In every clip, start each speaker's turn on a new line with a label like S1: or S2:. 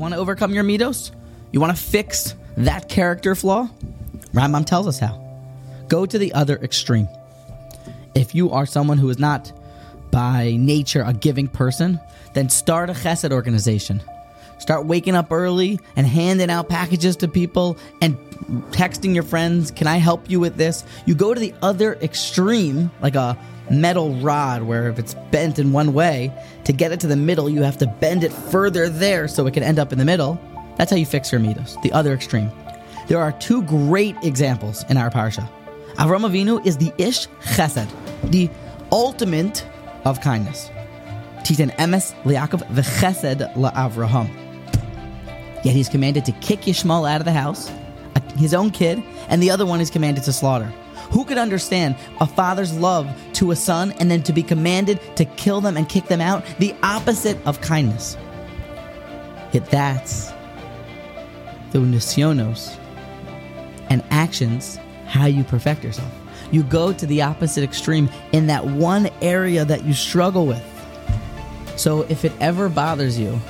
S1: Want to overcome your midos? You want to fix that character flaw? Rambam tells us how. Go to the other extreme. If you are someone who is not by nature a giving person, then start a chesed organization. Start waking up early and handing out packages to people and texting your friends, Can I help you with this? You go to the other extreme, like a metal rod, where if it's bent in one way, to get it to the middle, you have to bend it further there so it can end up in the middle. That's how you fix your midos, the other extreme. There are two great examples in our parsha. Avram Avinu is the Ish Chesed, the ultimate of kindness. Titan emes liakov v'chesed la'avraham. Yet he's commanded to kick Yishmael out of the house, uh, his own kid, and the other one is commanded to slaughter. Who could understand a father's love to a son and then to be commanded to kill them and kick them out? The opposite of kindness. Yet that's the nisyonos and actions how you perfect yourself. You go to the opposite extreme in that one area that you struggle with. So if it ever bothers you,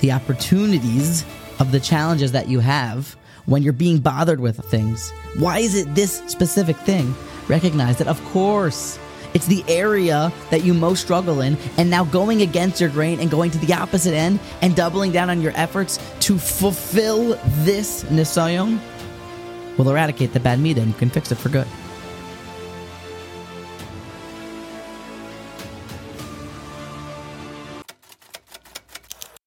S1: the opportunities of the challenges that you have when you're being bothered with things, why is it this specific thing? Recognize that, of course, it's the area that you most struggle in, and now going against your grain and going to the opposite end and doubling down on your efforts to fulfill this nisayon will eradicate the bad midah and you can fix it for good.